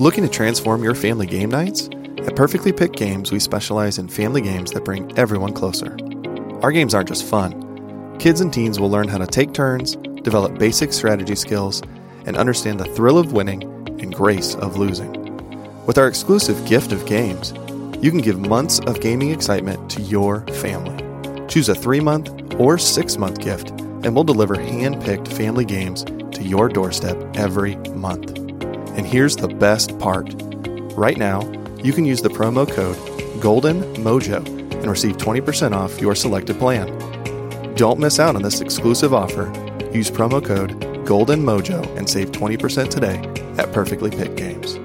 Looking to transform your family game nights? At Perfectly Picked Games, we specialize in family games that bring everyone closer. Our games aren't just fun. Kids and teens will learn how to take turns, develop basic strategy skills, and understand the thrill of winning and grace of losing. With our exclusive gift of games, you can give months of gaming excitement to your family. Choose a three month or six month gift, and we'll deliver hand picked family games to your doorstep every month. And here's the best part right now, you can use the promo code Golden Mojo and receive 20% off your selected plan. Don't miss out on this exclusive offer. Use promo code Golden Mojo and save 20% today at Perfectly Picked Games.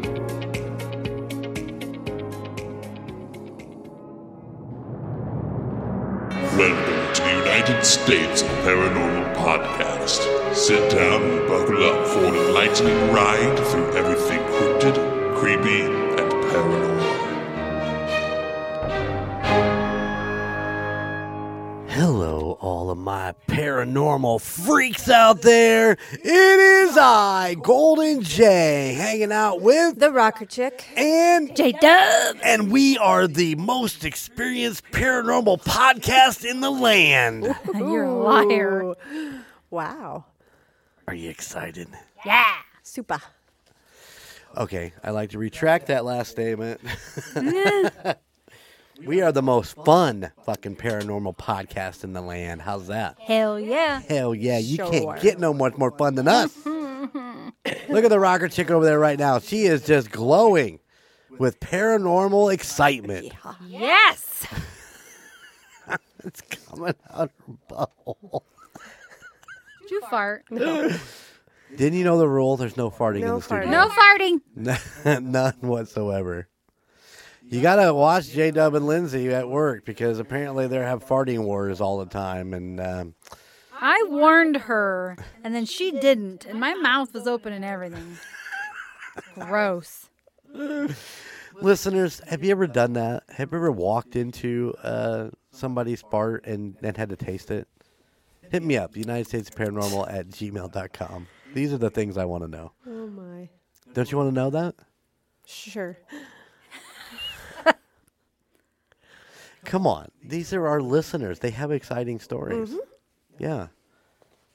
Welcome to the United States Paranormal Podcast. Sit down and buckle up for an enlightening ride through everything cryptid, creepy, and paranormal. Hello, all of my paranormal freaks out there. It is I, Golden Jay, hanging out with The rocker chick. and J Dub. and we are the most experienced paranormal podcast in the land. You're a liar. Wow. Are you excited? Yeah. Super. Okay, I like to retract that last statement. we are the most fun fucking paranormal podcast in the land. How's that? Hell yeah. Hell yeah, you Sure. can't get no much more fun than us. Look at the rocker chick over there right now. She is just glowing with paranormal excitement. Yes. It's coming out her butthole. Did you fart? Didn't you know the rule? There's no farting in No the studio. No farting. None whatsoever. You gotta watch J Dub and Lindsay at work because apparently they have farting wars all the time. And um, I warned her, and then she didn't, and my mouth was open and everything. Gross. listeners, have you ever done that? Have you ever walked into uh, somebody's fart and, and had to taste it? Hit me up, United States Paranormal at gmail.com. These are the things I want to know. Oh my. Don't you want to know that? Sure. Come on. These are our listeners. They have exciting stories. Yeah.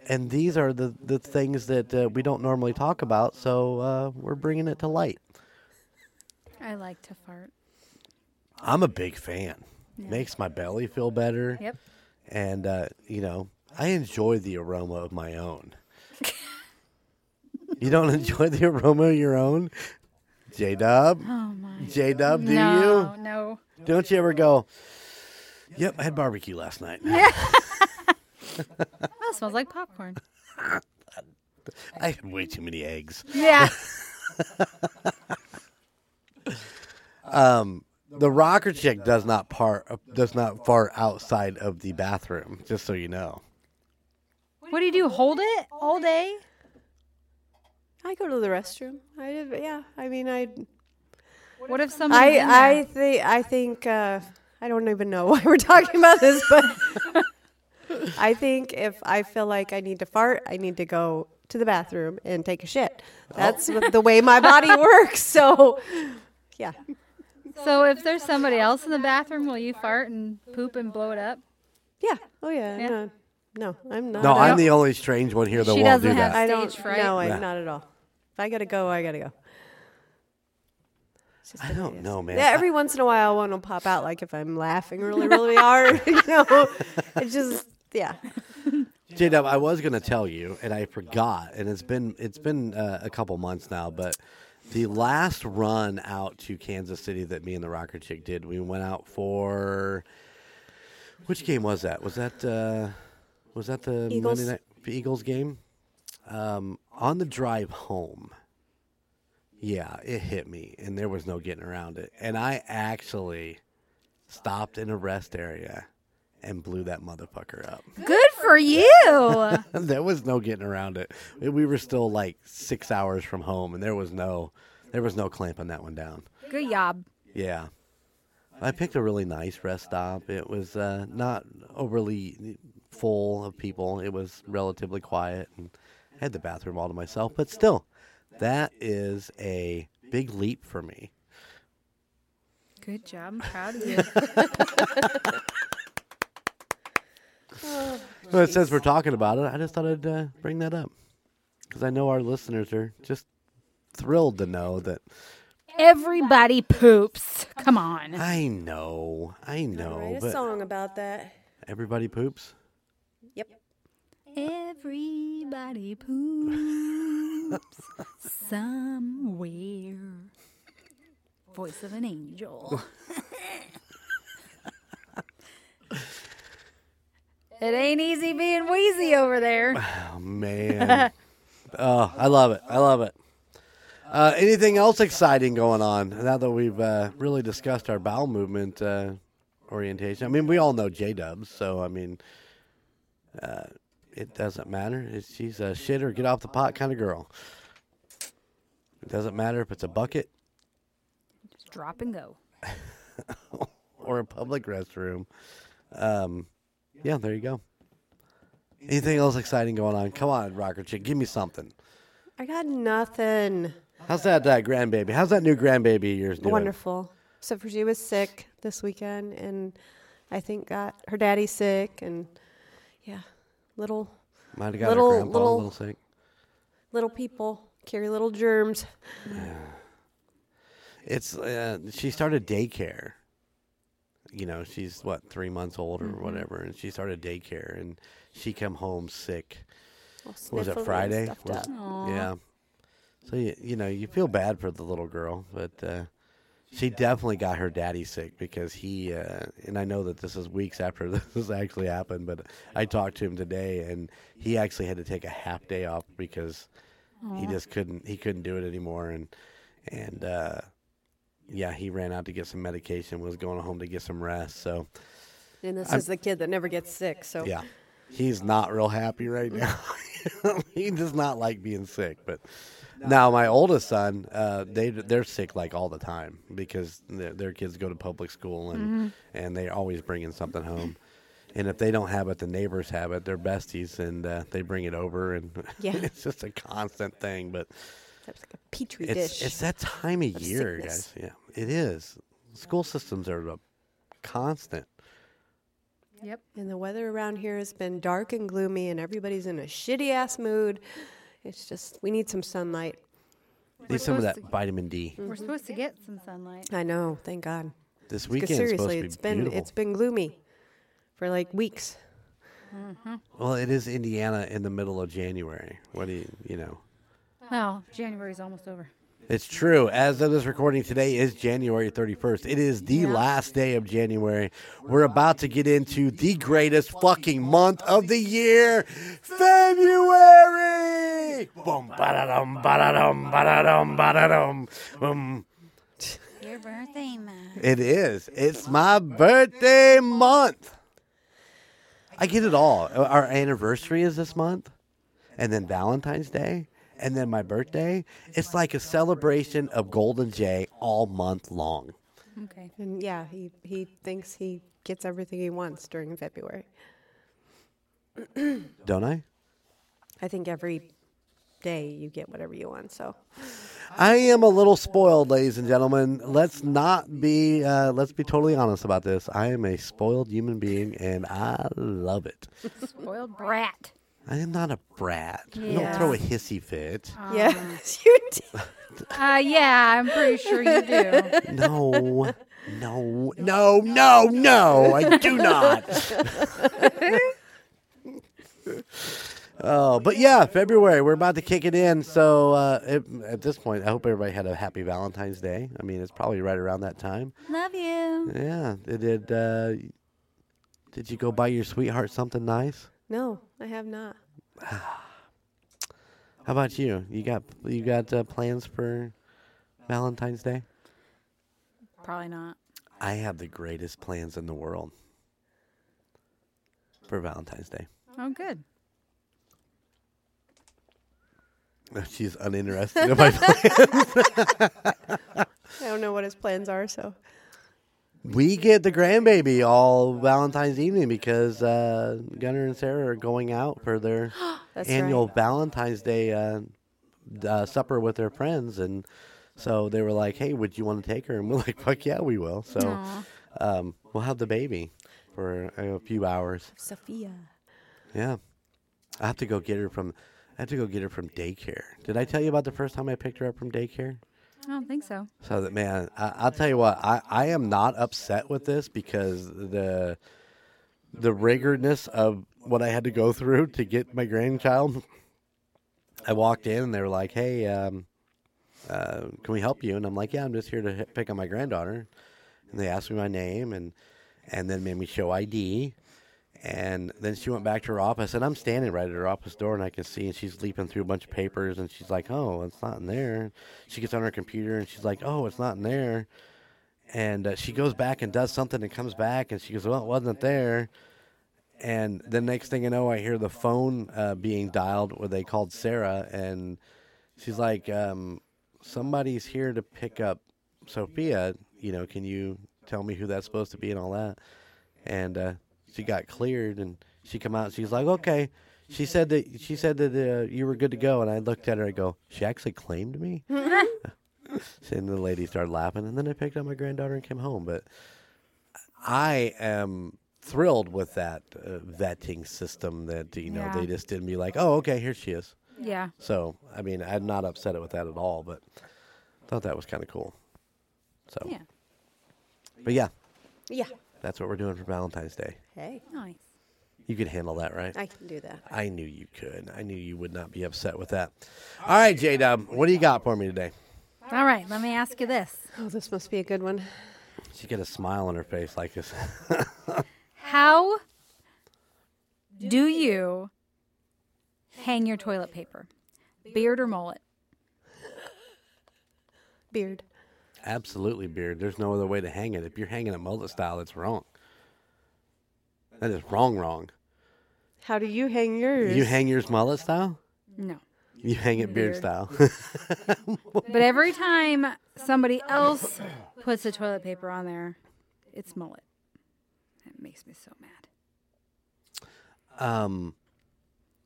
And these are the, the things that uh, we don't normally talk about, so uh, we're bringing it to light. I like to fart. I'm a big fan. Makes my belly feel better. Yep. And, uh, you know, I enjoy the aroma of my own. you don't enjoy the aroma of your own? J Dub? Oh my. J Dub, do no, you? no. Don't you ever go, yep, I had barbecue last night. That smells like popcorn. I had way too many eggs. Yeah. um, The rocker chick does not part does not fart outside of the bathroom, just so you know. What do you do? Hold it all day? I go to the restroom. I yeah. I mean, I What if somebody? I I think I think uh, I don't even know why we're talking about this, but I think if I feel like I need to fart, I need to go to the bathroom and take a shit. That's what- the way my body works. So, yeah. So if there's somebody else in the bathroom, will you fart and poop and blow it up? Yeah. Oh yeah. Yeah. No, no, I'm not. No, I I'm the only strange one here that She won't do doesn't have that. I don't. stage fright. No, I, Yeah. not at all. If I gotta go, I gotta go. It's just I don't it is. know, man. Yeah, every once in a while, one will pop out, like if I'm laughing really, really hard. you know, it's just yeah. J Dub, I was gonna tell you, and I forgot, and it's been it's been uh, a couple months now, but the last run out to Kansas City that me and the Rocker Chick did, we went out for which game was that? Was that uh, was that the Eagles. Monday night Eagles game? Um, on the drive home, yeah, it hit me, and there was no getting around it, and I actually stopped in a rest area and blew that motherfucker up. Good for you. there was no getting around it. We were still like six hours from home, and there was no, there was no clamping that one down. Good job. Yeah, I picked a really nice rest stop. It was uh, not overly full of people. It was relatively quiet, and I had the bathroom all to myself. But still, that is a big leap for me. Good job. I'm proud of you. But since we're talking about it, I just thought I'd uh, bring that up because I know our listeners are just thrilled to know that. Everybody poops. Come on. I know, I know, Write a song about that. everybody poops. Everybody poops somewhere. Voice of an angel. it ain't easy being wheezy over there. Oh man, oh, I love it. I love it. Uh, anything else exciting going on now that we've uh, really discussed our bowel movement uh, orientation? I mean, we all know J Dubs, so I mean, uh, it doesn't matter. It's, she's a shit or get off the pot kind of girl. It doesn't matter if it's a bucket Just drop and go. or a public restroom. Um, yeah, there you go. Anything else exciting going on? Come on, rocker chick, give me something. I got nothing. How's that uh, grandbaby? How's that new grandbaby of yours doing? Wonderful. So for she was sick this weekend, and I think got her daddy sick, and yeah, little Might have got Little- her grandpa little- a little sick. little people carry little germs. Yeah. It's uh, she started daycare. You know, she's what three months old or Mm-hmm. whatever, and she started daycare, and she come home sick. all Was it Friday? Was- yeah. So you you know you feel bad for the little girl, but uh, she definitely got her daddy sick because he uh, and I know that this is weeks after this actually happened, but I talked to him today, and he actually had to take a half day off because he just couldn't he couldn't do it anymore, and and uh, yeah, he ran out to get some medication, was going home to get some rest, so. And this I'm- is the kid that never gets sick. So Yeah. He's not real happy right now. he does not like being sick. But now my oldest son, uh, they they're sick like all the time because their, their kids go to public school and and they always bring in something home. And if they don't have it, the neighbors have it. They're besties, and uh, they bring it over, and Yeah. it's just a constant thing. But it's like a petri it's dish. it's that time of of year, sickness. guys. Yeah, it is. School systems are a constant. Yep. and the weather around here has been dark and gloomy, and everybody's in a shitty ass mood. It's just we need some sunlight. Need some of that supposed vitamin D. We're mm-hmm. supposed to get some sunlight. I know, thank God. This weekend is supposed seriously, to be it's been beautiful. it's been gloomy for like weeks. Mm-hmm. Well, it is Indiana in the middle of January. What do you, you know? Well, January's almost over. It's true. As of this recording today is January 31st. It is the last day of January. We're about to get into the greatest fucking month of the year, February. Boom, ba-da-dum, ba-da-dum, ba-da-dum, ba-da-dum. Boom. Your birthday month. It is. It's my birthday month. I get it all. Our anniversary is this month, and then Valentine's Day, and then my birthday. It's like a celebration of Golden Jay all month long. Okay. And yeah, he he thinks he gets everything he wants during February. Don't I? I think every day you get whatever you want. So I am a little spoiled, ladies and gentlemen. Let's not be. Uh, let's be totally honest about this. I am a spoiled human being, and I love it. Spoiled brat. I am not a brat. I don't throw a hissy fit. yes, you did. Uh, yeah, I'm pretty sure you do. No, no, no, no, no, I do not. oh, but yeah, February, we're about to kick it in. So uh, it, at this point, I hope everybody had a happy Valentine's Day. I mean, it's probably right around that time. Love you. Yeah, did did, uh, did you go buy your sweetheart something nice? No, I have not. How about you? You got you got uh, plans for Valentine's Day? Probably not. I have the greatest plans in the world for Valentine's Day. Oh, good. She's uninterested in my plans. I don't know what his plans are. So We get the grandbaby all Valentine's evening because uh, Gunnar and Sarah are going out for their annual right. Valentine's Day uh, uh, supper with their friends, and So they were like, "Hey, would you want to take her?" And we're like, "Fuck yeah, we will." So um, we'll have the baby for a few hours. Sophia. Yeah, I have to go get her from. I have to go get her from daycare. Did I tell you about the first time I picked her up from daycare? I don't think so. So that man, I, I'll tell you what, I, I am not upset with this because the the rigorness of what I had to go through to get my grandchild. I walked in and they were like, "Hey, um, uh, can we help you?" And I'm like, "Yeah, I'm just here to pick up my granddaughter." And they asked me my name and and then made me show ID. And then she went back to her office, and I'm standing right at her office door, and I can see, and she's leaping through a bunch of papers, and she's like, "Oh, it's not in there." She gets on her computer, and she's like, "Oh, it's not in there." And uh, she goes back and does something, and comes back, and she goes, "Well, it wasn't there." And the next thing I know, I hear the phone uh, being dialed, where they called Sarah, and she's like, um, "Somebody's here to pick up Sophia. You know, can you tell me who that's supposed to be and all that?" And uh, she got cleared, and she come out. She's like, "Okay." She said that she said that uh, you were good to go, and I looked at her. I go, "She actually claimed me." and the lady started laughing, and then I picked up my granddaughter and came home. But I am thrilled with that uh, vetting system that you know Yeah. they just didn't be like, "Oh, okay, here she is." Yeah. So I mean, I'm not upset with that at all, but thought that was kind of cool. So, Yeah. but yeah, Yeah. That's what we're doing for Valentine's Day. Hey, Nice. You could handle that, right? I can do that. I knew you could. I knew you would not be upset with that. All right, J Dub, what do you got for me today? All right. Let me ask you this: Oh, this must be a good one. She got a smile on her face like this. How do you hang your toilet paper? Beard or mullet? Beard. Absolutely, beard. There's no other way to hang it. If you're hanging it mullet style, it's wrong. That is wrong, wrong. How do you hang yours? You hang yours mullet style? No. You hang it beard Beard. style. But every time somebody else puts the toilet paper on there, it's mullet. It makes me so mad. um,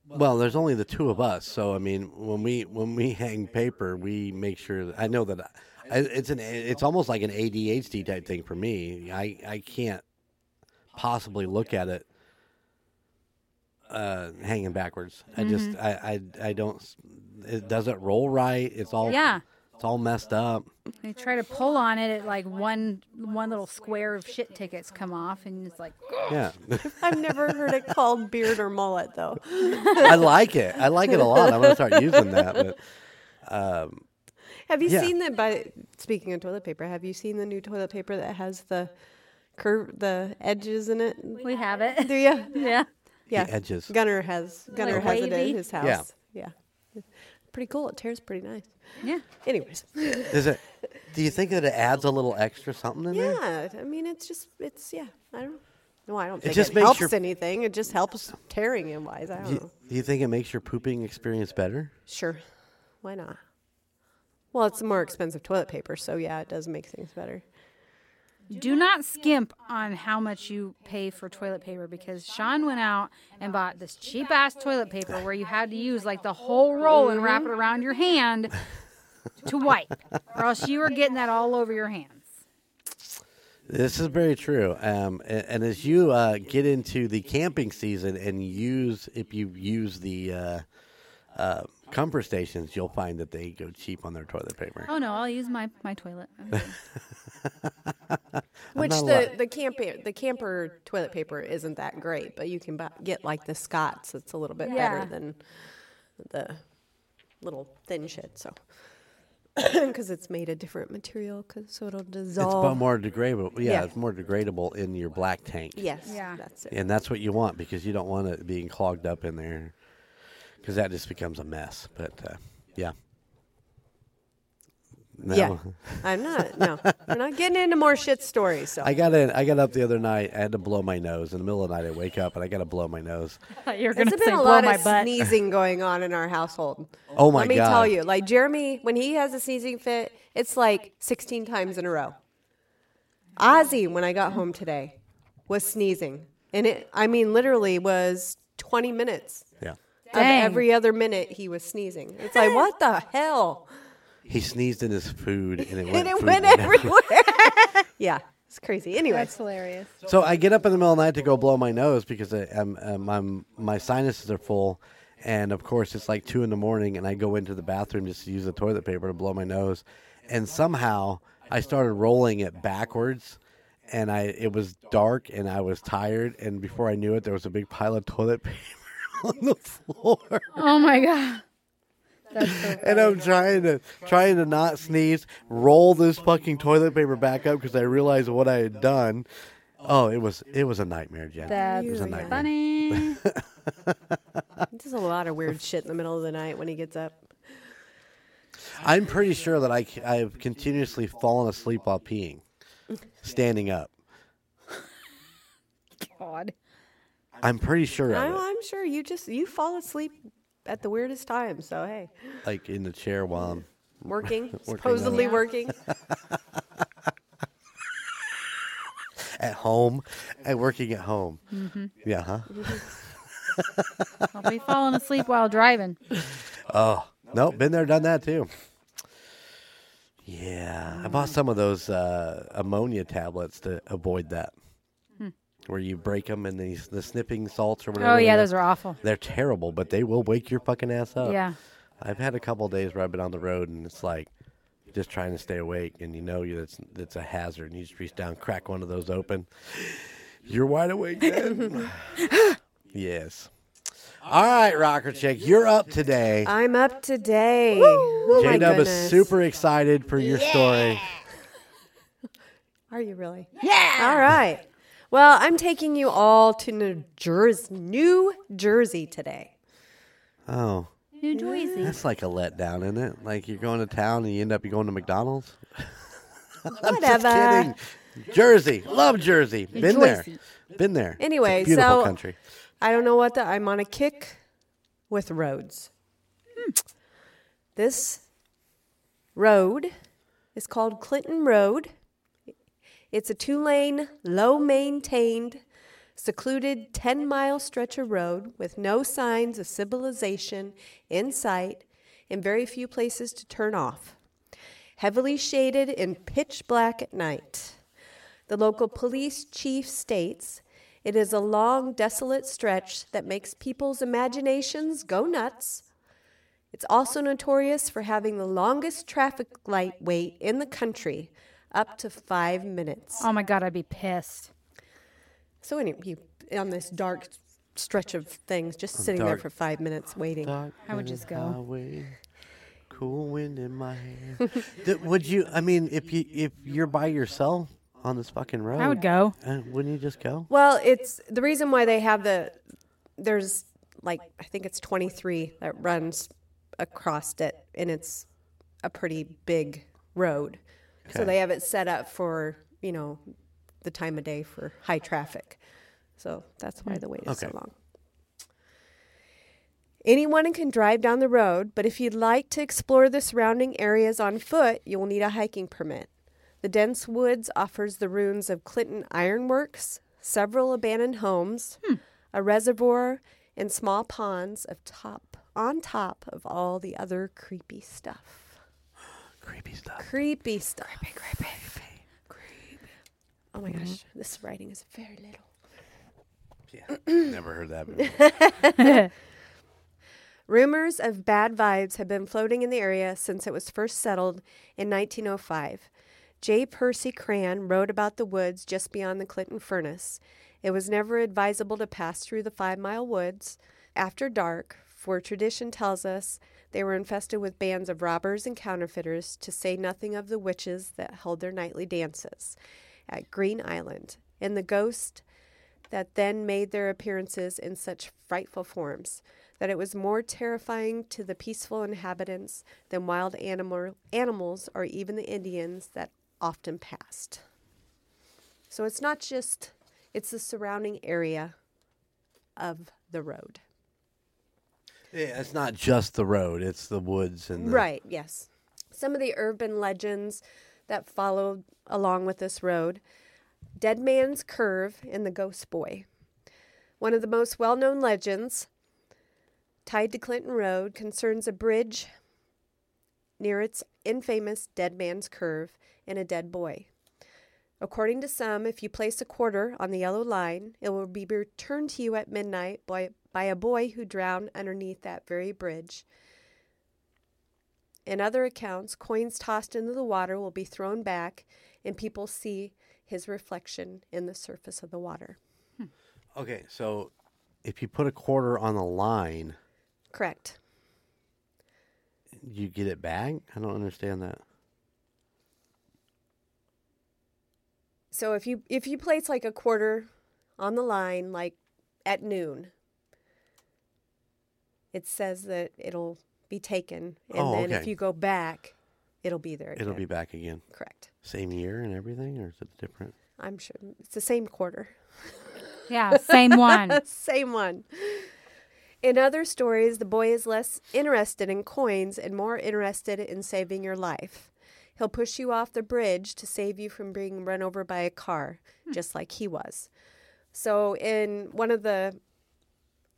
well, there's only the two of us, so I mean, when we when we hang paper, we make sure. That, I know that I, it's an it's almost like an ADHD type thing for me. I I can't possibly look at it uh, hanging backwards. I just I, I I don't. It doesn't roll right. It's all Yeah. It's all messed up. They try to pull on it at like one one little square of shit tickets come off, and it's like, Yeah, I've never heard it called beard or mullet though. I like it. I like it a lot. I'm gonna start using that. But Have you Yeah. seen the? By speaking of toilet paper, have you seen the new toilet paper that has the curve, the edges in it? we have it. Do you? yeah. Yeah. the edges. Gunner has Gunner has it in his house. Yeah. Yeah. Pretty cool. It tears pretty nice. Yeah. Anyways. Is it? Do you think that it adds a little extra something in there? Yeah. I mean, it's just it's yeah. I don't. No, I don't It think it, just makes helps your- anything. It just helps tearing him wise. I don't Do you, know. do you think it makes your pooping experience better? Sure. Why not? Well, it's more expensive toilet paper, so yeah, it does make things better. Do not skimp on how much you pay for toilet paper because Sean went out and bought this cheap ass toilet paper where you had to use like the whole roll and wrap it around your hand to wipe, or else you were getting that all over your hands. This is very true. Um, and, and as you uh, get into the camping season and use, if you use the uh, uh, comfort stations, you'll find that they go cheap on their toilet paper. Oh no, I'll use my my toilet. Which the li- the camper the camper toilet paper isn't that great, but you can buy, get like the Scott's. It's a little bit Yeah. better than the little thin shit. So because it's made a different material, 'cause- so it'll It's dissolve. bu- more degradable. Yeah, Yeah. it's more degradable in your black tank. yes, Yeah. that's it. And that's what you want because you don't want it being clogged up in there because that just becomes a mess. But uh, yeah. No. Yeah, I'm not. No, we're not getting into more shit stories. So I got in, I got up the other night. I had to blow my nose. In the middle of the night, I wake up and I got to blow my nose. You're gonna been say a blow lot my of butt. sneezing going on in our household. Oh my god! Let me God. tell you, like Jeremy, when he has a sneezing fit, it's like 16 times in a row. Ozzy, when I got home today, was sneezing, and it, I mean, literally was 20 minutes Yeah. Of every other minute he was sneezing. It's like, what the hell? he sneezed in his food and it went, and it went went everywhere. yeah, it's crazy. Anyway, That's hilarious. So I get up in the middle of the night to go blow my nose because I, I'm, um, I'm, my sinuses are full, and of course it's like two in the morning, and I go into the bathroom just to use the toilet paper to blow my nose, and somehow I started rolling it backwards, and I it was dark and I was tired, and before I knew it, there was a big pile of toilet paper on the floor. Oh my god. So And I'm trying to trying to not sneeze, roll this fucking toilet paper back up because I realized what I had done. Oh, it was it was a nightmare, Jen. That's it was a nightmare. funny. there's a lot of weird shit in the middle of the night when he gets up. I'm pretty sure that I I have continuously fallen asleep while peeing, standing up. God. I'm pretty sure I'm, I'm sure you just you fall asleep at the weirdest times. So hey, like in the chair while I'm. working, supposedly working. At home, and working at home. Mm-hmm. Yeah, huh? I'll be falling asleep while driving. Oh, nope, been there, done that too. Yeah, I bought some of those uh, ammonia tablets to avoid that. Where you break them and these the snipping salts or whatever. Oh yeah, those are awful. They're terrible, but they will wake your fucking ass up. Yeah. I've had a couple days where I've been on the road and it's like just trying to stay awake, and you know you it's it's a hazard. And you just reach down, crack one of those open. You're wide awake, then. yes. All right, Rocker Chick, you're up today. I'm up today. Oh, oh my J Dub is super excited for your story. Are you really? Yeah. All right. Well, I'm taking you all to New Jersey, New Jersey today. Oh, New Jersey. that's like a letdown, isn't it? Like you're going to town and you end up going to McDonald's. Whatever. Just kidding. Jersey, love Jersey. Been there, been there. It's a Anyway, beautiful so- country. I don't know what the I'm on a kick with roads. Hmm. This road is called Clinton Road. It's a two lane, low maintained, secluded 10 mile stretch of road with no signs of civilization in sight and very few places to turn off. Heavily shaded and pitch black at night. The local police chief states it is a long, desolate stretch that makes people's imaginations go nuts. It's also notorious for having the longest traffic light wait in the country, up to five minutes. Oh my god, I'd be pissed. So, anyway, you on this dark stretch of things, just sitting there for five minutes waiting. I would just go. Highway, cool wind in my hair. Th- would you? I mean, if you if you're by yourself on this fucking road, I would go. Uh, wouldn't you just go? Well, it's the reason why they have the there's like I think it's 23 that runs across it, and it's a pretty big road. So they have it set up for you know the time of day for high traffic. So that's why the wait is so long. Anyone can drive down the road, but if you'd like to explore the surrounding areas on foot, you will need a hiking permit. The dense woods offers the ruins of Clinton Ironworks, several abandoned homes, hmm. a reservoir, and small ponds of top on top of all the other creepy stuff. Creepy stuff. Creepy stuff. Creepy, creepy, creepy. Oh my gosh, this writing is very little. Yeah, never heard that. Before. Rumors of bad vibes have been floating in the area since it was first settled in 1905. J. Percy Crayon wrote about the woods just beyond the Clinton Furnace. It was never advisable to pass through the five mile woods after dark, for tradition tells us they were infested with bands of robbers and counterfeiters, to say nothing of the witches that held their nightly dances at Green Island, and the ghost that then made their appearances in such frightful forms that it was more terrifying to the peaceful inhabitants than wild animal, animals or even the Indians that often passed. So it's not just, it's the surrounding area of the road. Yeah, it's not just the road; it's the woods and the, Right, yes. Some of the urban legends that followed along with this road Dead Man's Curve and the Ghost Boy. One of the most well known legends tied to Clinton Road concerns a bridge near its infamous Dead Man's Curve and a dead boy. According to some, if you place a quarter on the yellow line, it will be returned to you at midnight by, by a boy who drowned underneath that very bridge. In other accounts, coins tossed into the water will be thrown back, and people see his reflection in the surface of the water. Hmm. Okay, so if you put a quarter on the line, Correct. you get it back. I don't understand that. So if you if you place like a quarter on the line like at noon, it says that it'll be taken, and Oh, then if you go back, it'll be there. It'll be back again. correct. Same year and everything, or is it different? I'm sure it's the same quarter. Yeah, same one. Same one. In other stories, the boy is less interested in coins and more interested in saving your life. He'll push you off the bridge to save you from being run over by a car, hmm. just like he was. So, in one of the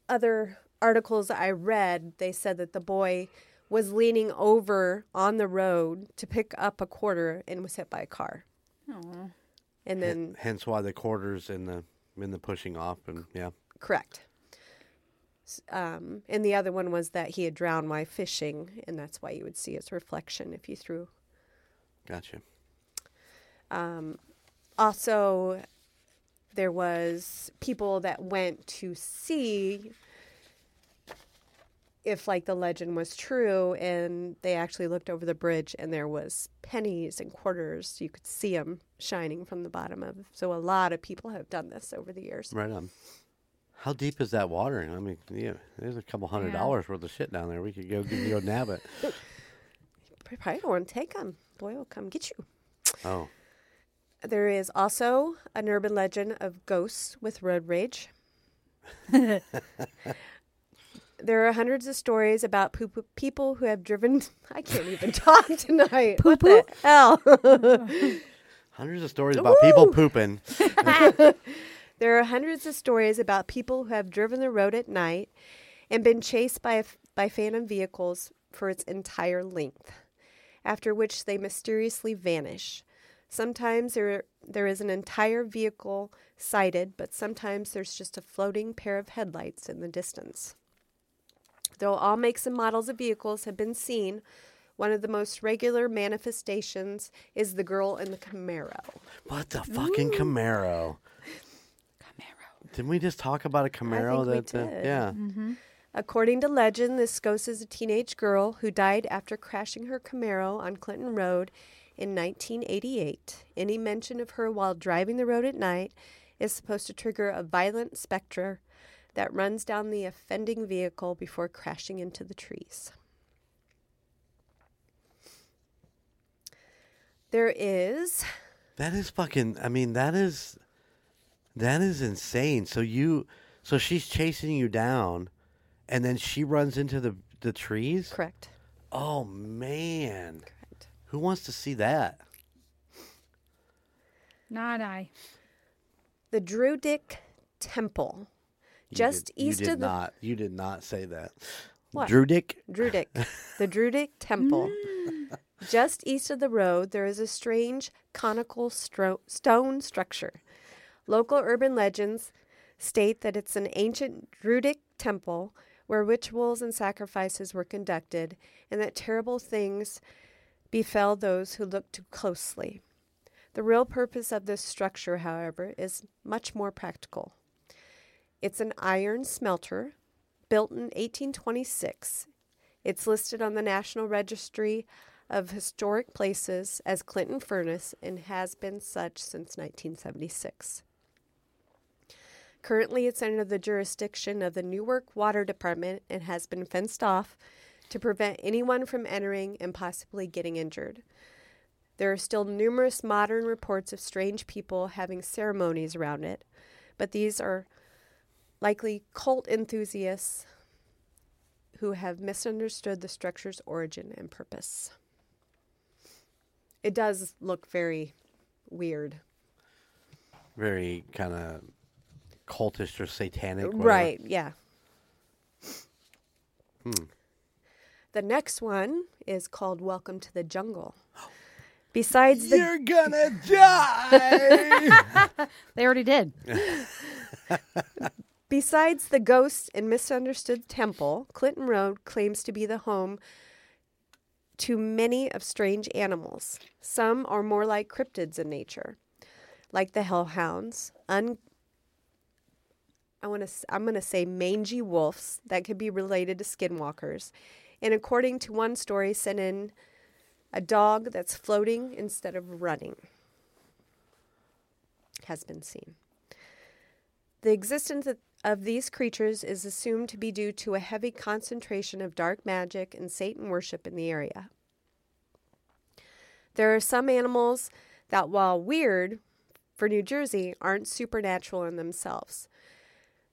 other articles I read, they said that the boy was leaning over on the road to pick up a quarter and was hit by a car. And then Hence why the quarters in the in the pushing off and yeah. Correct. Um, and the other one was that he had drowned while fishing, and that's why you would see his reflection if you threw. Gotcha. Also, there was people that went to see if like the legend was true and they actually looked over the bridge and there was pennies and quarters you could see them shining from the bottom of so a lot of people have done this over the years Right on. How deep is that water? I mean, yeah, there's a couple hundred Yeah. dollars worth of shit down there. We could go give go nab it. You probably don't want to take them boy will come get you Oh, There is also an urban legend of ghosts with road rage. there are hundreds of stories about poo- people who have driven. I can't even talk tonight. What the hell? hundreds of stories about people pooping. there are hundreds of stories about people who have driven the road at night and been chased by, by phantom vehicles for its entire length, after which they mysteriously vanish. Sometimes there, there is an entire vehicle sighted, but sometimes there's just a floating pair of headlights in the distance. Though all makes and models of vehicles have been seen, one of the most regular manifestations is the girl in the Camaro. What the fucking Camaro? Camaro. Didn't we just talk about a Camaro? think we that uh, did. yeah. According to legend, this ghost is a teenage girl who died after crashing her Camaro on Clinton Road in 1988. Any mention of her while driving the road at night is supposed to trigger a violent specter that runs down the offending vehicle before crashing into the trees. There is That is fucking. I mean, that is that is insane. So you, so she's chasing you down, and then she runs into the the trees. correct. Oh man, Correct. who wants to see that? Not I. The Druidic Temple, You just did- east you did of the not. You did not say that. What? Druidic. Druidic, the Druidic temple. Mm. Just east of the road, there is a strange conical stro- stone structure. Local urban legends state that it's an ancient Druidic temple where rituals and sacrifices were conducted, and that terrible things befell those who looked too closely. The real purpose of this structure, however, is much more practical. It's an iron smelter built in 1826. It's listed on the National Registry of Historic Places as Clinton Furnace and has been such since 1976. Currently, it's under the jurisdiction of the Newark Water Department and has been fenced off to prevent anyone from entering and possibly getting injured. There are still numerous modern reports of strange people having ceremonies around it, but these are likely cult enthusiasts who have misunderstood the structure's origin and purpose. It does look very weird. Very kind of cultish or satanic. whatever. Right, yeah. Hmm. The next one is called Welcome to the Jungle. Besides the You're gonna die. They already did. Besides the ghost and misunderstood temple, Clinton Road claims to be the home to many of strange animals. Some are more like cryptids in nature, like the hellhounds, un I want to I'm going to say mangy wolves that could be related to skinwalkers. And according to one story sent in a dog that's floating instead of running has been seen. The existence of- of these creatures is assumed to be due to a heavy concentration of dark magic and Satan worship in the area. There are some animals that, while weird for New Jersey, aren't supernatural in themselves.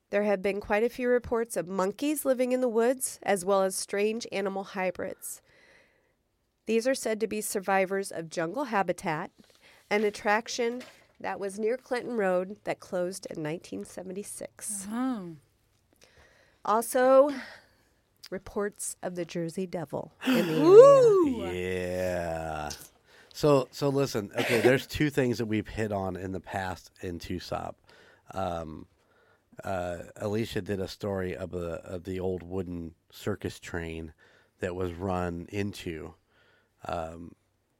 There have been quite a few reports of monkeys living in the woods, as well as strange animal hybrids. These are said to be survivors of jungle habitat, an attraction that was near Clinton Road that closed in 1976. Oh. Also, reports of the Jersey Devil in the area. yeah. So so listen. Okay, there's two things that we've hit on in the past in TUSOP. Um, uh, Alicia did a story of the of the old wooden circus train that was run into um,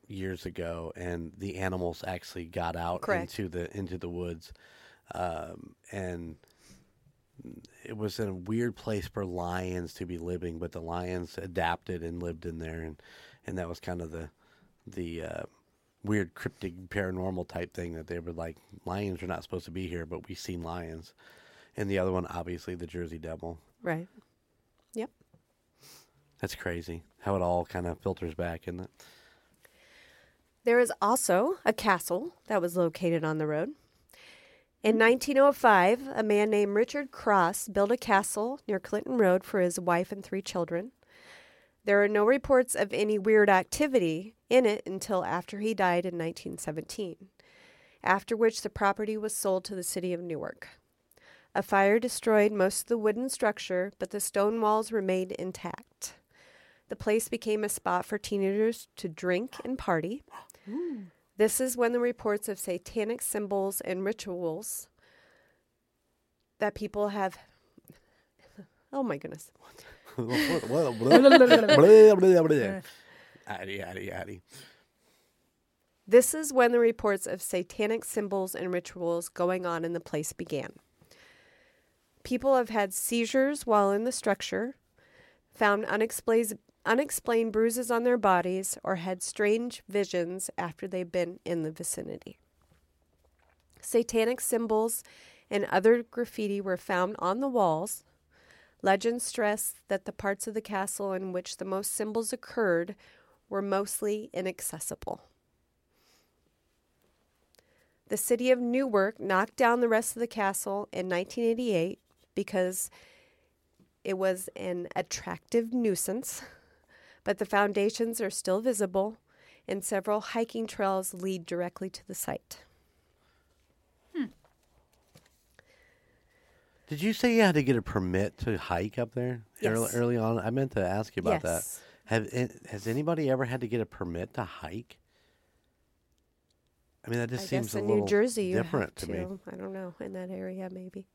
years ago, and the animals actually got out Correct. into the into the woods, um, and it was in a weird place for lions to be living, but the lions adapted and lived in there, and and that was kind of the the uh, weird cryptic paranormal type thing that they were like lions are not supposed to be here, but we've seen lions, and the other one obviously the Jersey Devil. Right. Yep. That's crazy how it all kind of filters back, isn't it? There is also a castle that was located on the road. In 1905, a man named Richard Cross built a castle near Clinton Road for his wife and three children. There are no reports of any weird activity in it until after he died in 1917, after which the property was sold to the city of Newark. A fire destroyed most of the wooden structure, but the stone walls remained intact. The place became a spot for teenagers to drink and party. This is when the reports of satanic symbols and rituals that people have. Oh my goodness. Addy, addy, addy. This is when the reports of satanic symbols and rituals going on in the place began. People have had seizures while in the structure, found unexplained, unexplained bruises on their bodies, or had strange visions after they've been in the vicinity. Satanic symbols and other graffiti were found on the walls. Legends stress that the parts of the castle in which the most symbols occurred were mostly inaccessible. The city of Newark knocked down the rest of the castle in 1988 because it was an attractive nuisance, but the foundations are still visible and several hiking trails lead directly to the site. Hmm. Did you say you had to get a permit to hike up there early, Yes. early on? I meant to ask you about Yes. that. Have has anybody ever had to get a permit to hike? I mean, that just I seems a in little New Jersey different have to me. I don't know in that area maybe.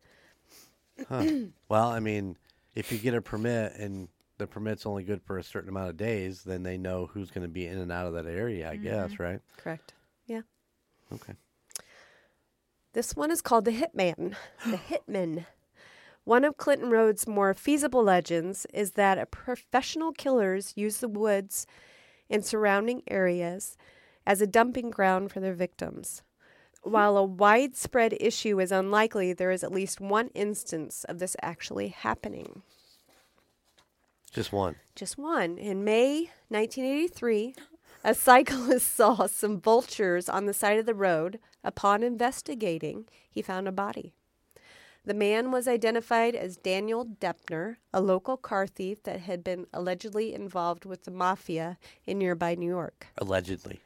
Huh. well, I mean, if you get a permit and the permit's only good for a certain amount of days, then they know who's going to be in and out of that area. I guess, mm-hmm. right? Correct. Yeah. Okay. This one is called the Hitman. The Hitman. One of Clinton Road's more feasible legends is that a professional killers use the woods and surrounding areas as a dumping ground for their victims. While a widespread issue is unlikely, there is at least one instance of this actually happening. Just one. Just one. In May 1983, a cyclist saw some vultures on the side of the road. Upon investigating, he found a body. The man was identified as Daniel Deppner, a local car thief that had been allegedly involved with the mafia in nearby New York. Allegedly.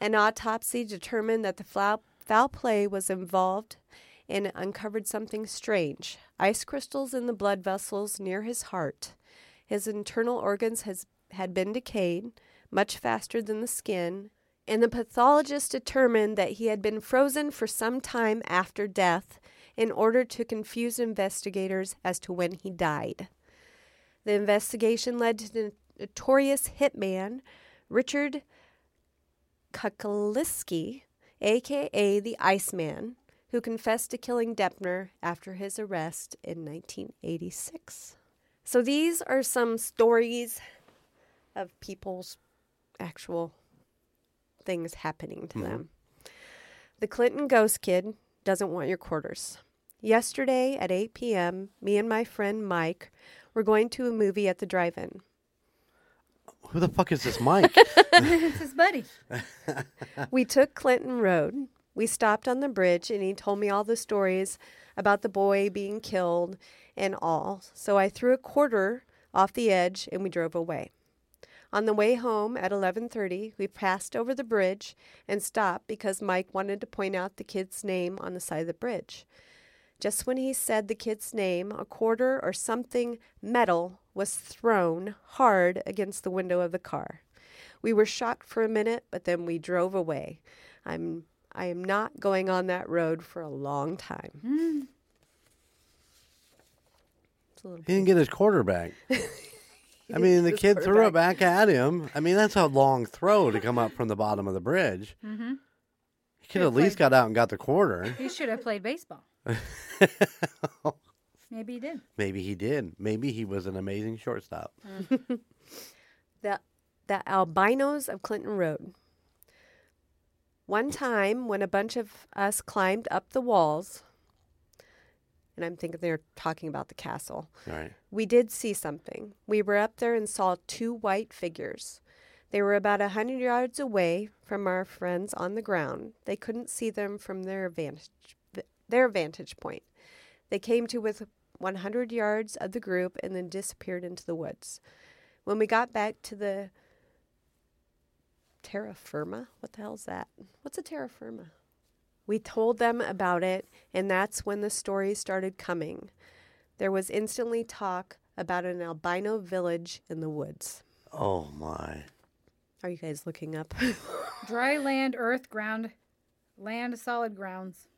An autopsy determined that the foul, foul play was involved and uncovered something strange ice crystals in the blood vessels near his heart. His internal organs has, had been decayed much faster than the skin, and the pathologist determined that he had been frozen for some time after death in order to confuse investigators as to when he died. The investigation led to the notorious hitman Richard Kuklinski, aka the Iceman, who confessed to killing Deppner after his arrest in 1986. So these are some stories of people's actual things happening to mm-hmm. them. The Clinton ghost kid doesn't want your quarters. Yesterday at 8 p.m., me and my friend Mike were going to a movie at the drive in. Who the fuck is this Mike? it's his buddy. We took Clinton Road. We stopped on the bridge, and he told me all the stories about the boy being killed and all. So I threw a quarter off the edge, and we drove away. On the way home at 11:30, we passed over the bridge and stopped because Mike wanted to point out the kid's name on the side of the bridge. Just when he said the kid's name, a quarter or something metal was thrown hard against the window of the car. We were shocked for a minute, but then we drove away. I'm I am not going on that road for a long time. Mm. A little he didn't get his quarterback. I mean, the kid threw it back at him. I mean, that's a long throw to come up from the bottom of the bridge. Mm-hmm. He could at least got out and got the quarter. He should have played baseball. Maybe he did. Maybe he did. Maybe he was an amazing shortstop. the the albinos of Clinton Road. One time, when a bunch of us climbed up the walls, and I'm thinking they're talking about the castle, right. we did see something. We were up there and saw two white figures. They were about a hundred yards away from our friends on the ground. They couldn't see them from their vantage their vantage point. They came to with 100 yards of the group and then disappeared into the woods. When we got back to the terra firma, what the hell's that? What's a terra firma? We told them about it, and that's when the stories started coming. There was instantly talk about an albino village in the woods. Oh my. Are you guys looking up? Dry land, earth, ground, land, solid grounds.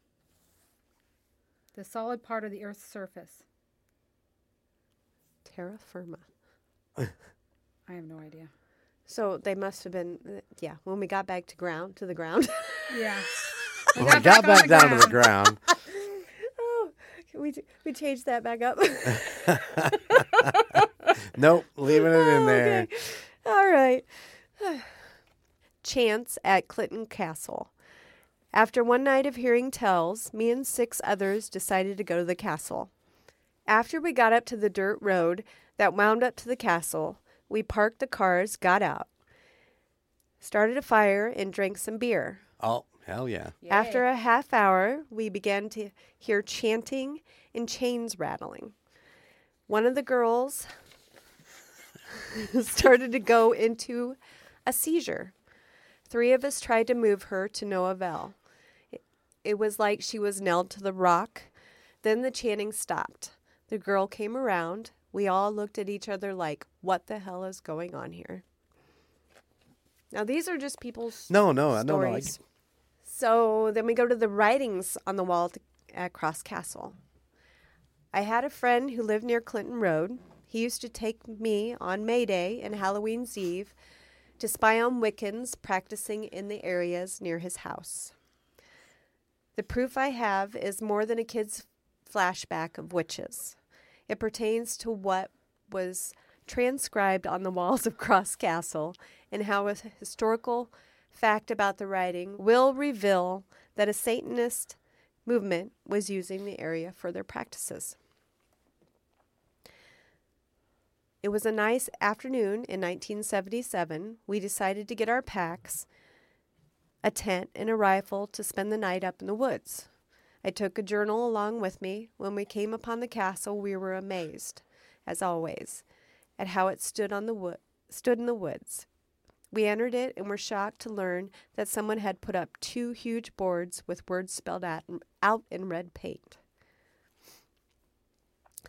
The solid part of the earth's surface. terra firma. I have no idea. So they must have been, yeah, when we got back to ground, to the ground. Yeah. When I got back down to the ground. oh, can we, we changed that back up. nope, leaving it in oh, there. Okay. All right. Chance at Clinton Castle. After one night of hearing tells, me and six others decided to go to the castle. After we got up to the dirt road that wound up to the castle, we parked the cars, got out, started a fire, and drank some beer. Oh, hell yeah. After a half hour, we began to hear chanting and chains rattling. One of the girls started to go into a seizure. Three of us tried to move her to no avail. It, it was like she was nailed to the rock. Then the chanting stopped. The girl came around. We all looked at each other like, what the hell is going on here? Now, these are just people's No, no, no, no. So then we go to the writings on the wall at Cross Castle. I had a friend who lived near Clinton Road. He used to take me on May Day and Halloween's Eve to spy on Wiccans practicing in the areas near his house. The proof I have is more than a kid's flashback of witches. It pertains to what was transcribed on the walls of Cross Castle and how a historical fact about the writing will reveal that a Satanist movement was using the area for their practices. It was a nice afternoon in 1977. We decided to get our packs, a tent, and a rifle to spend the night up in the woods. I took a journal along with me. When we came upon the castle, we were amazed, as always, at how it stood on the wood, stood in the woods. We entered it and were shocked to learn that someone had put up two huge boards with words spelled out, out in red paint.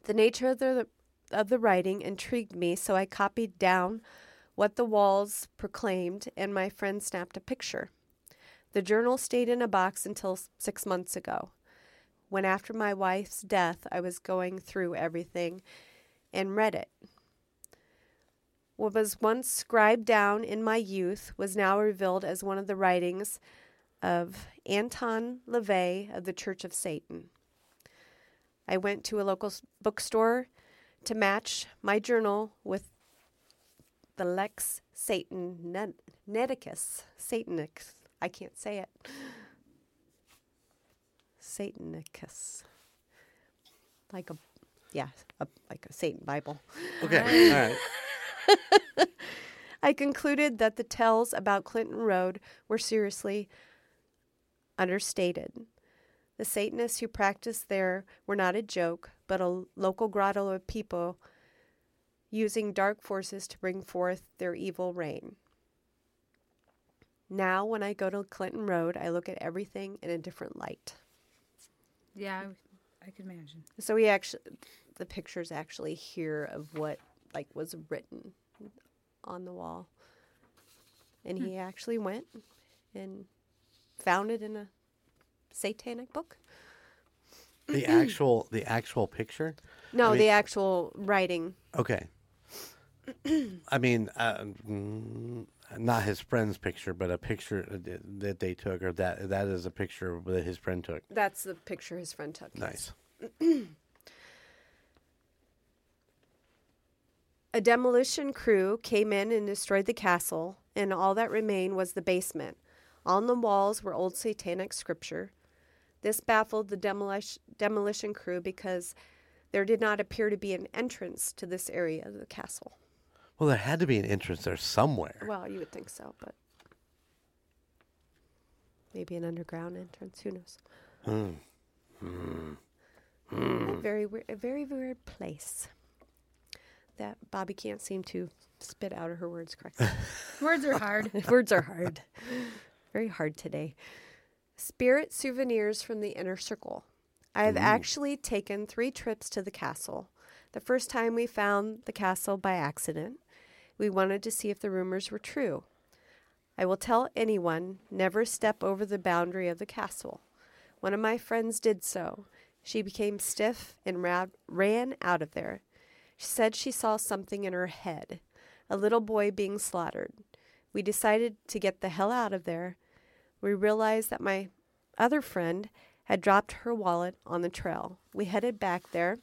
The nature of the of the writing intrigued me, so I copied down what the walls proclaimed, and my friend snapped a picture. The journal stayed in a box until six months ago, when after my wife's death, I was going through everything and read it. What was once scribed down in my youth was now revealed as one of the writings of Anton LaVey of the Church of Satan. I went to a local bookstore to match my journal with the Lex Satan Neticus. Satanicus. I can't say it. Satanicus. Like a, yeah, a, like a Satan Bible. Okay. All right. I concluded that the tales about Clinton Road were seriously understated. The Satanists who practiced there were not a joke, but a local grotto of people using dark forces to bring forth their evil reign. Now, when I go to Clinton Road, I look at everything in a different light. Yeah, I, I could imagine. So we actually, the pictures actually here of what like was written on the wall, and he actually went and found it in a satanic book. The actual the actual picture. No, mean- the actual writing. Okay. I mean, uh, mm, not his friend's picture, but a picture that they took, or that that is a picture that his friend took. That's the picture his friend took. Nice. A demolition crew came in and destroyed the castle, and all that remained was the basement. On the walls were old satanic scripture. This baffled the demolish- demolition crew because there did not appear to be an entrance to this area of the castle. Well, there had to be an entrance there somewhere. Well, you would think so, but maybe an underground entrance. Who knows? Hmm. Hmm. Hmm. A very, we- a very weird place that Bobby can't seem to spit out her words correctly. Words are hard. Words are hard. Very hard today. Spirit souvenirs from the inner circle. I have actually taken three trips to the castle. The first time we found the castle by accident. We wanted to see if the rumors were true. I will tell anyone never step over the boundary of the castle. One of my friends did so. She became stiff and ra- ran out of there. She said she saw something in her head a little boy being slaughtered. We decided to get the hell out of there. We realized that my other friend had dropped her wallet on the trail. We headed back there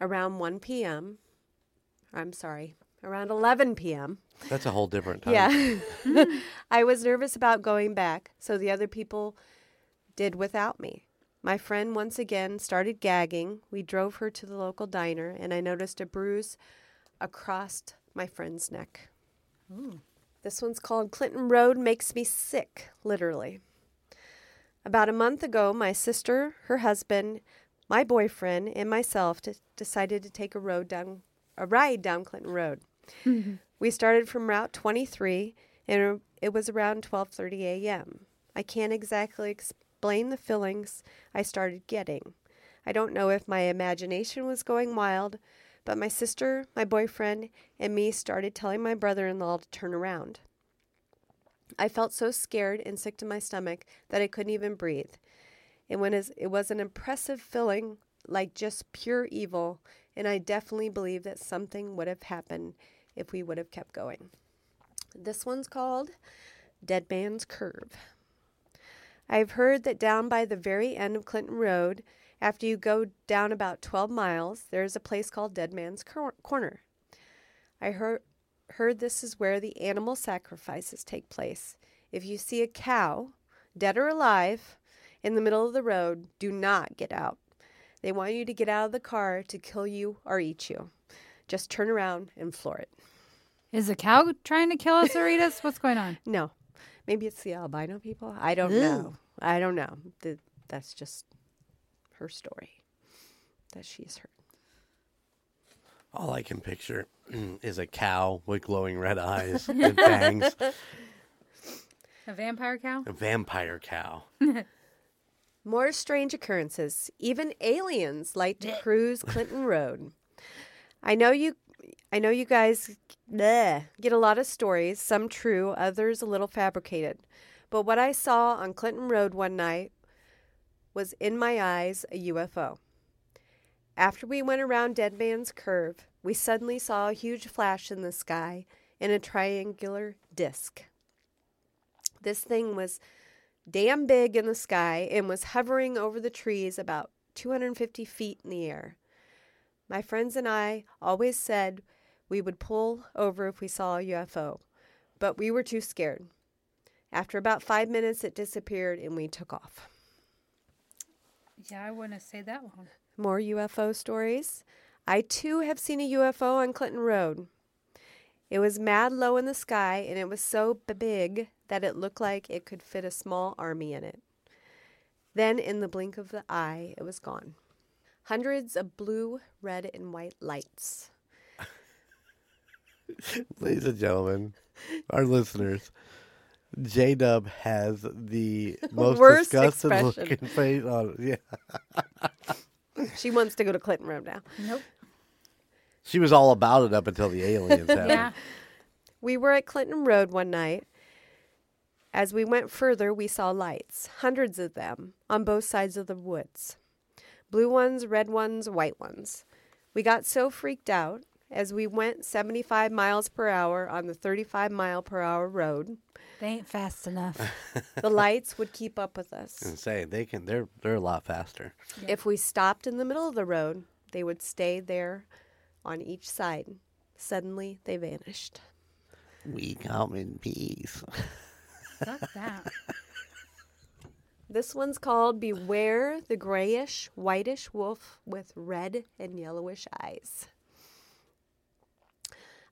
around 1 p.m. I'm sorry, around 11 p.m. That's a whole different time. Yeah. I was nervous about going back, so the other people did without me. My friend once again started gagging. We drove her to the local diner, and I noticed a bruise across my friend's neck. This one's called Clinton Road Makes Me Sick, literally. About a month ago, my sister, her husband, my boyfriend, and myself d- decided to take a road down a ride down Clinton Road. we started from Route 23, and it was around 12:30 a.m. I can't exactly explain the feelings I started getting. I don't know if my imagination was going wild, but my sister, my boyfriend, and me started telling my brother-in-law to turn around. I felt so scared and sick to my stomach that I couldn't even breathe. And when it was an impressive feeling, like just pure evil, and I definitely believe that something would have happened if we would have kept going. This one's called Dead Man's Curve. I've heard that down by the very end of Clinton Road, after you go down about 12 miles, there is a place called Dead Man's Cor- Corner. I heard heard this is where the animal sacrifices take place. If you see a cow, dead or alive, in the middle of the road, do not get out. They want you to get out of the car to kill you or eat you. Just turn around and floor it. Is the cow trying to kill us or eat us? What's going on? No. Maybe it's the albino people. I don't know. I don't know. Th- That's just her story that she's heard. All I can picture is a cow with glowing red eyes and fangs. A vampire cow? A vampire cow. More strange occurrences. Even aliens like to cruise Clinton Road. I know you I know you guys bleh, get a lot of stories, some true, others a little fabricated. But what I saw on Clinton Road one night was in my eyes a UFO. After we went around Dead Man's Curve, we suddenly saw a huge flash in the sky in a triangular disc. This thing was damn big in the sky and was hovering over the trees about 250 feet in the air. My friends and I always said we would pull over if we saw a UFO, but we were too scared. After about five minutes, it disappeared and we took off. Yeah, I wouldn't say that long. More UFO stories. I too have seen a UFO on Clinton Road. It was mad low in the sky and it was so big that it looked like it could fit a small army in it. Then, in the blink of the eye, it was gone. Hundreds of blue, red, and white lights. Ladies and gentlemen, our listeners, J Dub has the most Worst disgusted expression. looking face on Yeah. She wants to go to Clinton Road now. Nope. She was all about it up until the aliens happened. Yeah. We were at Clinton Road one night. As we went further, we saw lights, hundreds of them, on both sides of the woods blue ones, red ones, white ones. We got so freaked out as we went 75 miles per hour on the 35 mile per hour road. They ain't fast enough. The lights would keep up with us. And say they can they're they're a lot faster. If we stopped in the middle of the road, they would stay there on each side. Suddenly, they vanished. We come in peace. Fuck that. This one's called Beware the Grayish Whitish Wolf with Red and Yellowish Eyes.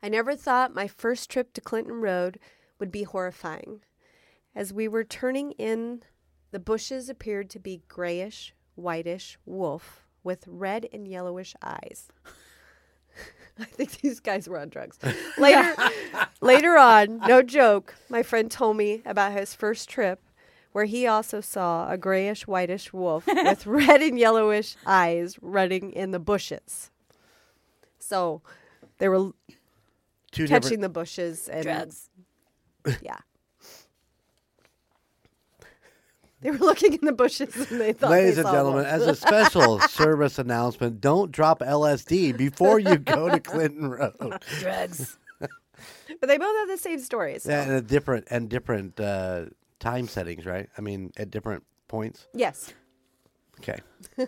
I never thought my first trip to Clinton Road would be horrifying. As we were turning in, the bushes appeared to be grayish, whitish wolf with red and yellowish eyes. I think these guys were on drugs. Later, later on, no joke, my friend told me about his first trip where he also saw a grayish whitish wolf with red and yellowish eyes running in the bushes. So they were Two catching different the bushes and Drugs. Yeah. They were looking in the bushes and they thought Ladies they and gentlemen, one. as a special service announcement, don't drop LSD before you go to Clinton Road. Drugs. but they both have the same stories. Yeah, and a different and different uh, time settings, right? I mean, at different points. Yes. Okay.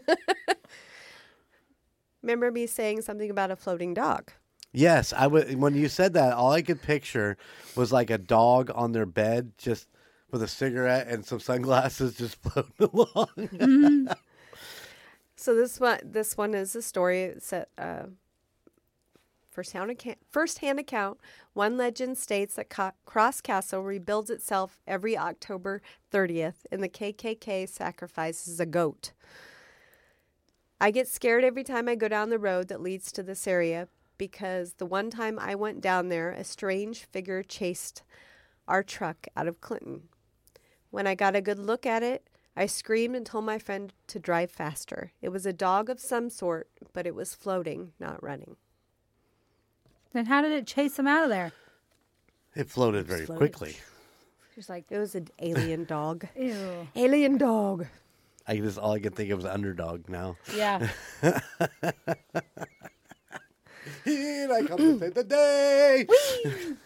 Remember me saying something about a floating dog? Yes, I would. When you said that, all I could picture was like a dog on their bed, just with a cigarette and some sunglasses, just floating along. So this one, this one is a story. A uh, first-hand account. First-hand account. One legend states that Co- Cross Castle rebuilds itself every October 30th, and the KKK sacrifices a goat. I get scared every time I go down the road that leads to this area because the one time I went down there, a strange figure chased our truck out of Clinton. When I got a good look at it, I screamed and told my friend to drive faster. It was a dog of some sort, but it was floating, not running. Then how did it chase them out of there? it floated very floated. quickly. Just like, It was an alien dog. ew. Alien dog. I just all I can think of is underdog now. Yeah. Here I come to save the day.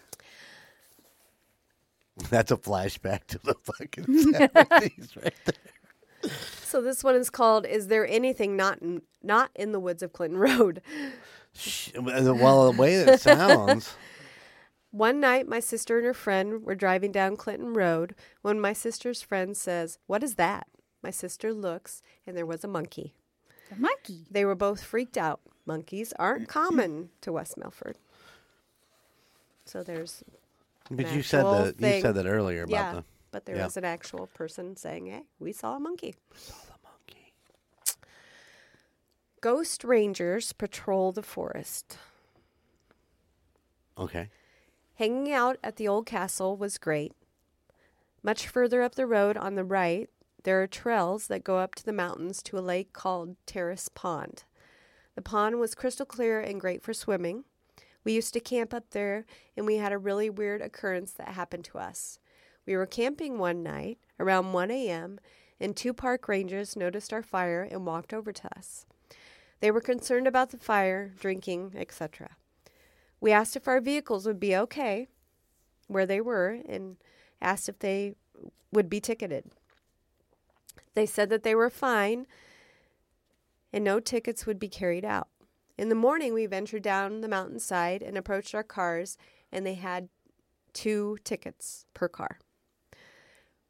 That's a flashback to the fucking 70s right there. So this one is called "Is There Anything Not in, Not in the Woods of Clinton Road?" Sh- Well, the way it sounds. One night, my sister and her friend were driving down Clinton Road when my sister's friend says, "What is that?" My sister looks, and there was a monkey. The monkey. They were both freaked out. Monkeys aren't common to West Milford. So there's But you said that you said that earlier about yeah, the but there yeah. was an actual person saying, "Hey, we saw a monkey." We saw the monkey. Ghost rangers patrol the forest. Okay. Hanging out at the old castle was great. Much further up the road on the right, there are trails that go up to the mountains to a lake called Terrace Pond. The pond was crystal clear and great for swimming. We used to camp up there, and we had a really weird occurrence that happened to us. We were camping one night around 1 a.m., and two park rangers noticed our fire and walked over to us. They were concerned about the fire, drinking, etc. We asked if our vehicles would be okay where they were and asked if they would be ticketed. They said that they were fine and no tickets would be carried out. In the morning, we ventured down the mountainside and approached our cars, and they had two tickets per car.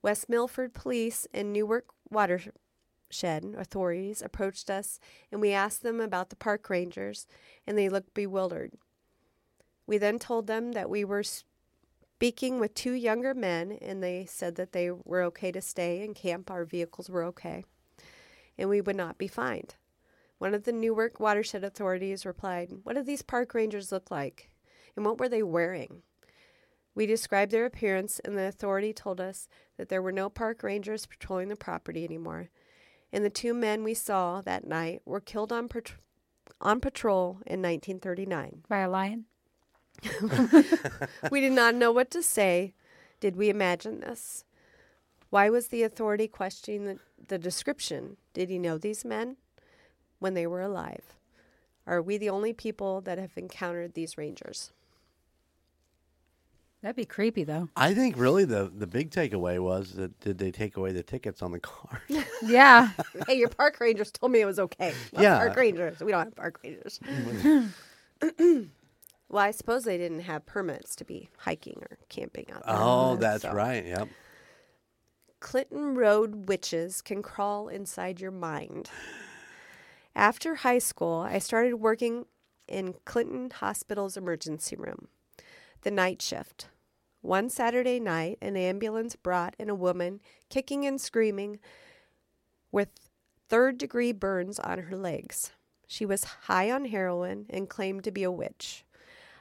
West Milford Police and Newark Watershed authorities approached us, and we asked them about the park rangers, and they looked bewildered. We then told them that we were speaking with two younger men, and they said that they were okay to stay and camp, our vehicles were okay, and we would not be fined. One of the Newark watershed authorities replied, What do these park rangers look like? And what were they wearing? We described their appearance, and the authority told us that there were no park rangers patrolling the property anymore. And the two men we saw that night were killed on, pat- on patrol in 1939. By a lion? we did not know what to say. Did we imagine this? Why was the authority questioning the, the description? Did he know these men? When they were alive? Are we the only people that have encountered these rangers? That'd be creepy, though. I think really the the big takeaway was that did they take away the tickets on the car? Yeah. hey, your park rangers told me it was okay. Not Yeah. Park rangers. We don't have park rangers. well, I suppose they didn't have permits to be hiking or camping out there. oh, that's So- right. Yep. Clinton Road witches can crawl inside your mind. After high school, I started working in Clinton Hospital's emergency room, the night shift. One Saturday night, an ambulance brought in a woman kicking and screaming with third degree burns on her legs. She was high on heroin and claimed to be a witch.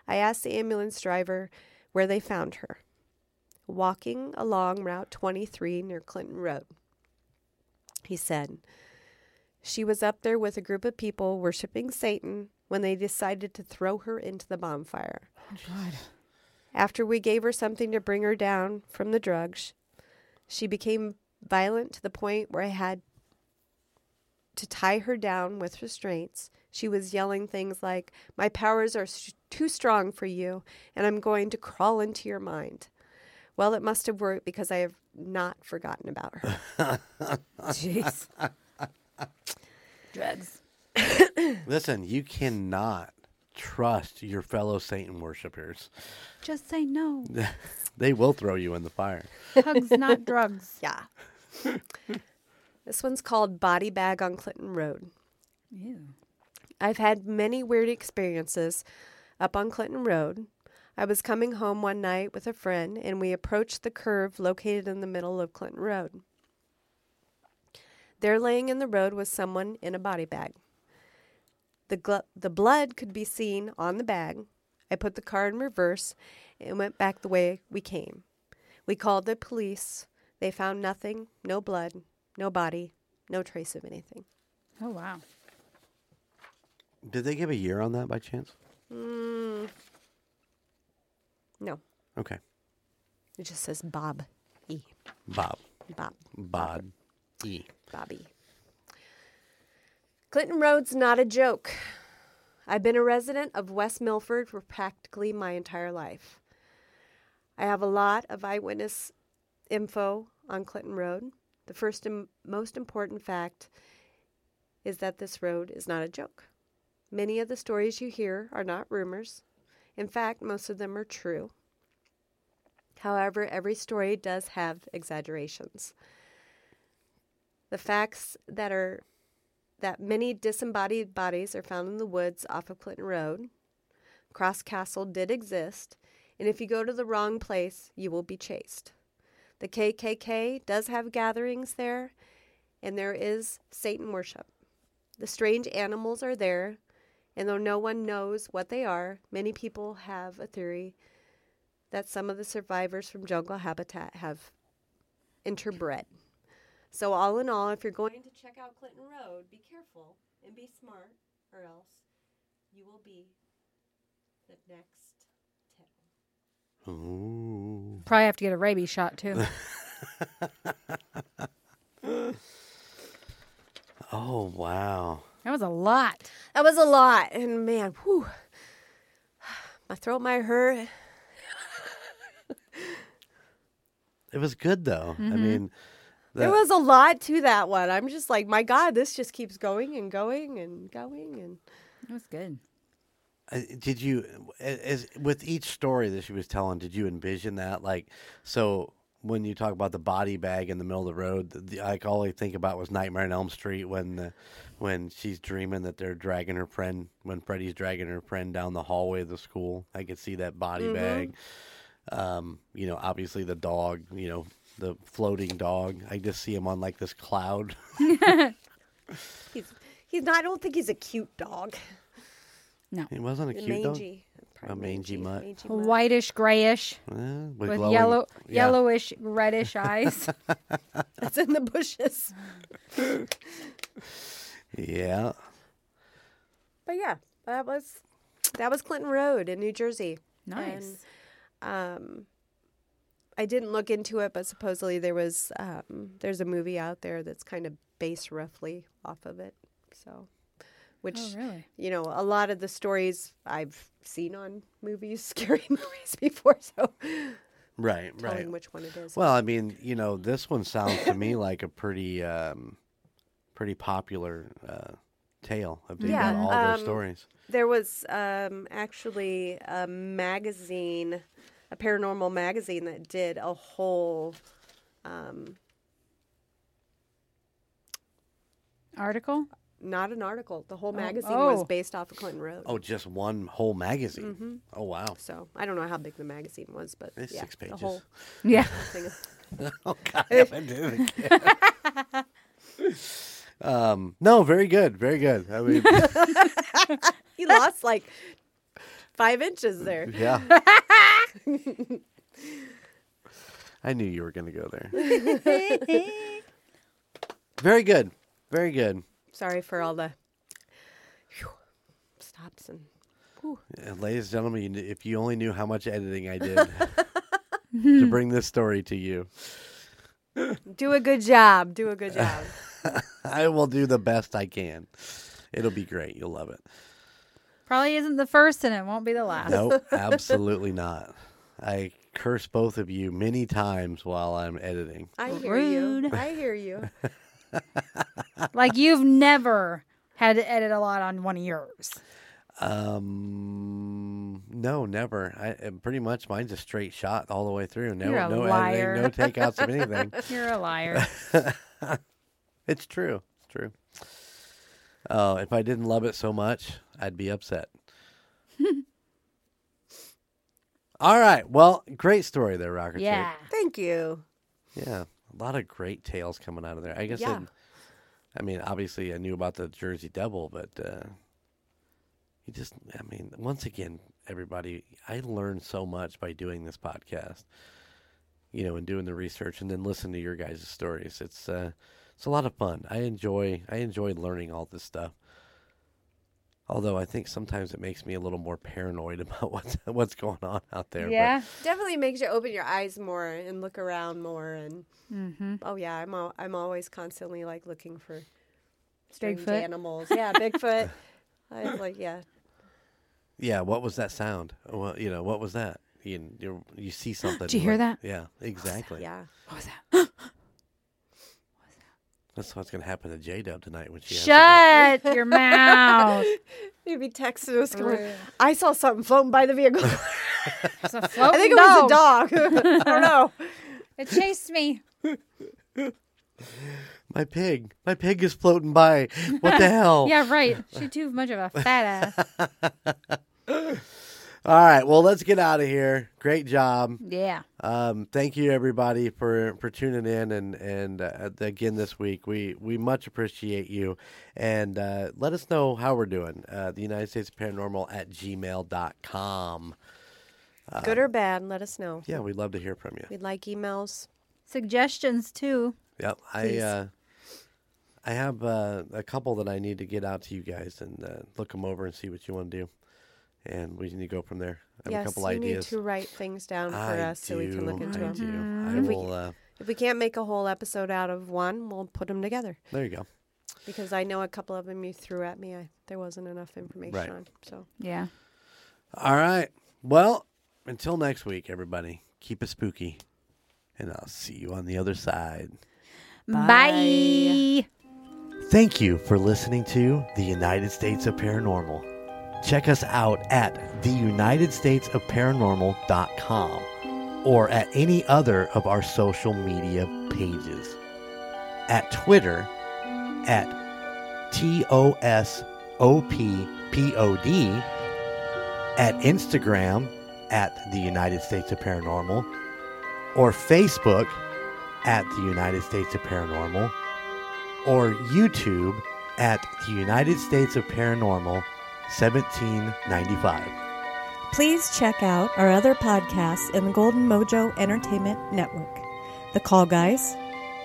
I asked the ambulance driver where they found her walking along Route 23 near Clinton Road. He said, She was up there with a group of people worshiping Satan when they decided to throw her into the bonfire. Oh, God. After we gave her something to bring her down from the drugs, she became violent to the point where I had to tie her down with restraints. She was yelling things like, My powers are too strong for you, and I'm going to crawl into your mind. Well, it must have worked because I have not forgotten about her. Jeez. Drugs. Listen, you cannot trust your fellow Satan worshippers. Just say no. They will throw you in the fire. Hugs, not drugs. yeah. this one's called Body Bag on Clinton Road. Yeah. I've had many weird experiences up on Clinton Road. I was coming home one night with a friend, and we approached the curve located in the middle of Clinton Road. There, laying in the road, was someone in a body bag. The, gl- the blood could be seen on the bag. I put the car in reverse and went back the way we came. We called the police. They found nothing no blood, no body, no trace of anything. Oh, wow. Did they give a year on that by chance? Mm, no, Okay. it just says Bob E. Bob. Bob. Bod. E. Bobby. Clinton Road's not a joke. I've been a resident of West Milford for practically my entire life. I have a lot of eyewitness info on Clinton Road. The first and most important fact is that this road is not a joke. Many of the stories you hear are not rumors. In fact, most of them are true. However, every story does have exaggerations. The facts that are that many disembodied bodies are found in the woods off of Clinton Road. Cross Castle did exist, and if you go to the wrong place, you will be chased. The KKK does have gatherings there, and there is Satan worship. The strange animals are there, and though no one knows what they are, many people have a theory that some of the survivors from jungle habitat have interbred. So, all in all, if you're going to check out Clinton Road, be careful and be smart, or else you will be the next Ooh. Probably have to get a rabies shot too. Oh wow. that was a lot. That was a lot, and man, whew, my throat might hurt. It was good though. I Mm-hmm. mean, the, There was a lot to that one. I'm just like, my God, this just keeps going and going and going and. It was good. Uh, did you as with each story that she was telling did you envision that like so when you talk about the body bag in the middle of the road the, the, like all i think about was nightmare on elm street when the, when she's dreaming that they're dragging her friend when freddy's dragging her friend down the hallway of the school i could see that body bag um, you know obviously the dog you know the floating dog i just see him on like this cloud He's, he's not, I don't think he's a cute dog. No, he wasn't a cute dog mangy. probably A mangy mutt. mangy mutt. Whitish, grayish, Eh, with, with glowing- yellow, yeah. yellowish, reddish eyes. That's in the bushes. yeah But yeah, that was that was Clinton Road in New Jersey. nice. um, I didn't look into it, but supposedly there was um, there's a movie out there that's kind of based roughly off of it. So, which Oh, really? you know, a lot of the stories I've seen on movies, scary movies before. So, right right which one it is. Well, I mean, you know, this one sounds to me like a pretty, um, pretty popular uh, tale of Yeah, all those um, stories. There was um, actually a magazine, a paranormal magazine that did a whole um, Article? not an article. The whole magazine was oh. based off of Clinton Road. Oh, just one whole magazine. Mm-hmm. Oh, wow. So I don't know how big the magazine was, but It's yeah, six the pages. whole Yeah. thing. Is, Oh God, I did it um, no, very good, very good. I mean, he lost like five inches there. yeah. I knew you were going to go there. very good, very good. Sorry for all the phew, stops and Uh, ladies and gentlemen, you if you only knew how much editing I did to bring this story to you, do a good job. Do a good job. I will do the best I can. It'll be great. You'll love it. Probably isn't the first and it won't be the last. No, absolutely not. I curse both of you many times while I'm editing. I hear you. I hear you. Like you've never had to edit a lot on one of yours. Um, no, never. I uh, pretty much mine's a straight shot all the way through. No, You're a no liar. editing, no takeouts of anything. You're a liar. It's true. It's true. Oh, if I didn't love it so much, I'd be upset. All right. Well, great story there, Rocker Chick. yeah. Thank you. Yeah, a lot of great tales coming out of there. I guess. Yeah. It, I mean, obviously, I knew about the Jersey Devil, but uh, you just, I mean, once again, everybody, I learned so much by doing this podcast. You know, and doing the research, and then listening to your guys' stories. It's uh, it's a lot of fun. I enjoy I enjoy learning all this stuff. Although I think sometimes it makes me a little more paranoid about what's what's going on out there. but- Yeah. Definitely makes you open your eyes more and look around more. And Mm-hmm. oh yeah, I'm al- I'm always constantly like looking for strange Bigfoot. animals. Yeah, Bigfoot. I was like, yeah, Yeah, what was that sound? Well, you know, what was that? You you, you see something. Did you hear like- that? Yeah, exactly. yeah. What was that? That's what's gonna happen to J Dub tonight when she has Shut your mouth. You'd be texting us going, Rude. I saw something floating by the vehicle. It's a I floating I think it was a dog. dog. I don't know. It chased me. My pig, my pig is floating by. What the hell? Yeah, right. She too much of a fat ass. All right, well, let's get out of here. Great job. Yeah. Um, thank you everybody for for tuning in and and uh, again this week we we much appreciate you and uh, let us know how we're doing. Uh, the United States Paranormal at gmail.com. Good or bad, let us know. Yeah, we'd love to hear from you. We'd like emails. Suggestions too. Yep, I uh, I have uh, a couple that I need to get out to you guys and uh, look them over and see what you want to do. And we need to go from there. I have yes, a couple you ideas. need to write things down for I us so we can look into I them. do. I If we- will. Uh, If we can't make a whole episode out of one, we'll put them together. there you go. Because I know a couple of them you threw at me. I, there wasn't enough information Right. on. So Yeah. All right. Well, until next week, everybody, keep it spooky, and I'll see you on the other side. Bye. Thank you for listening to the United States of Paranormal. Check us out at the United States of theunitedstatesofparanormal.com or at any other of our social media pages. At Twitter at TUSOPPod, at Instagram at the United States of Paranormal, or Facebook at the United States of Paranormal or YouTube at the United States of Paranormal 1795. Please check out our other podcasts in the Golden Mojo Entertainment Network The Call Guys,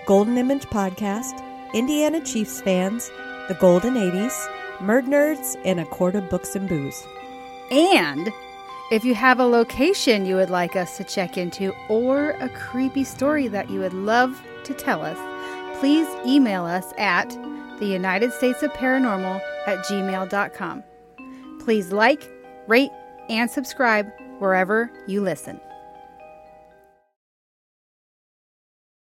Golden Image Podcast, Indiana Chiefs Fans, The Golden 80s, Murd Nerds, and A Quart of Books and Booze. And if you have a location you would like us to check into or a creepy story that you would love to tell us, please email us at the United States of Paranormal at gmail.com. Please like, rate, and subscribe wherever you listen.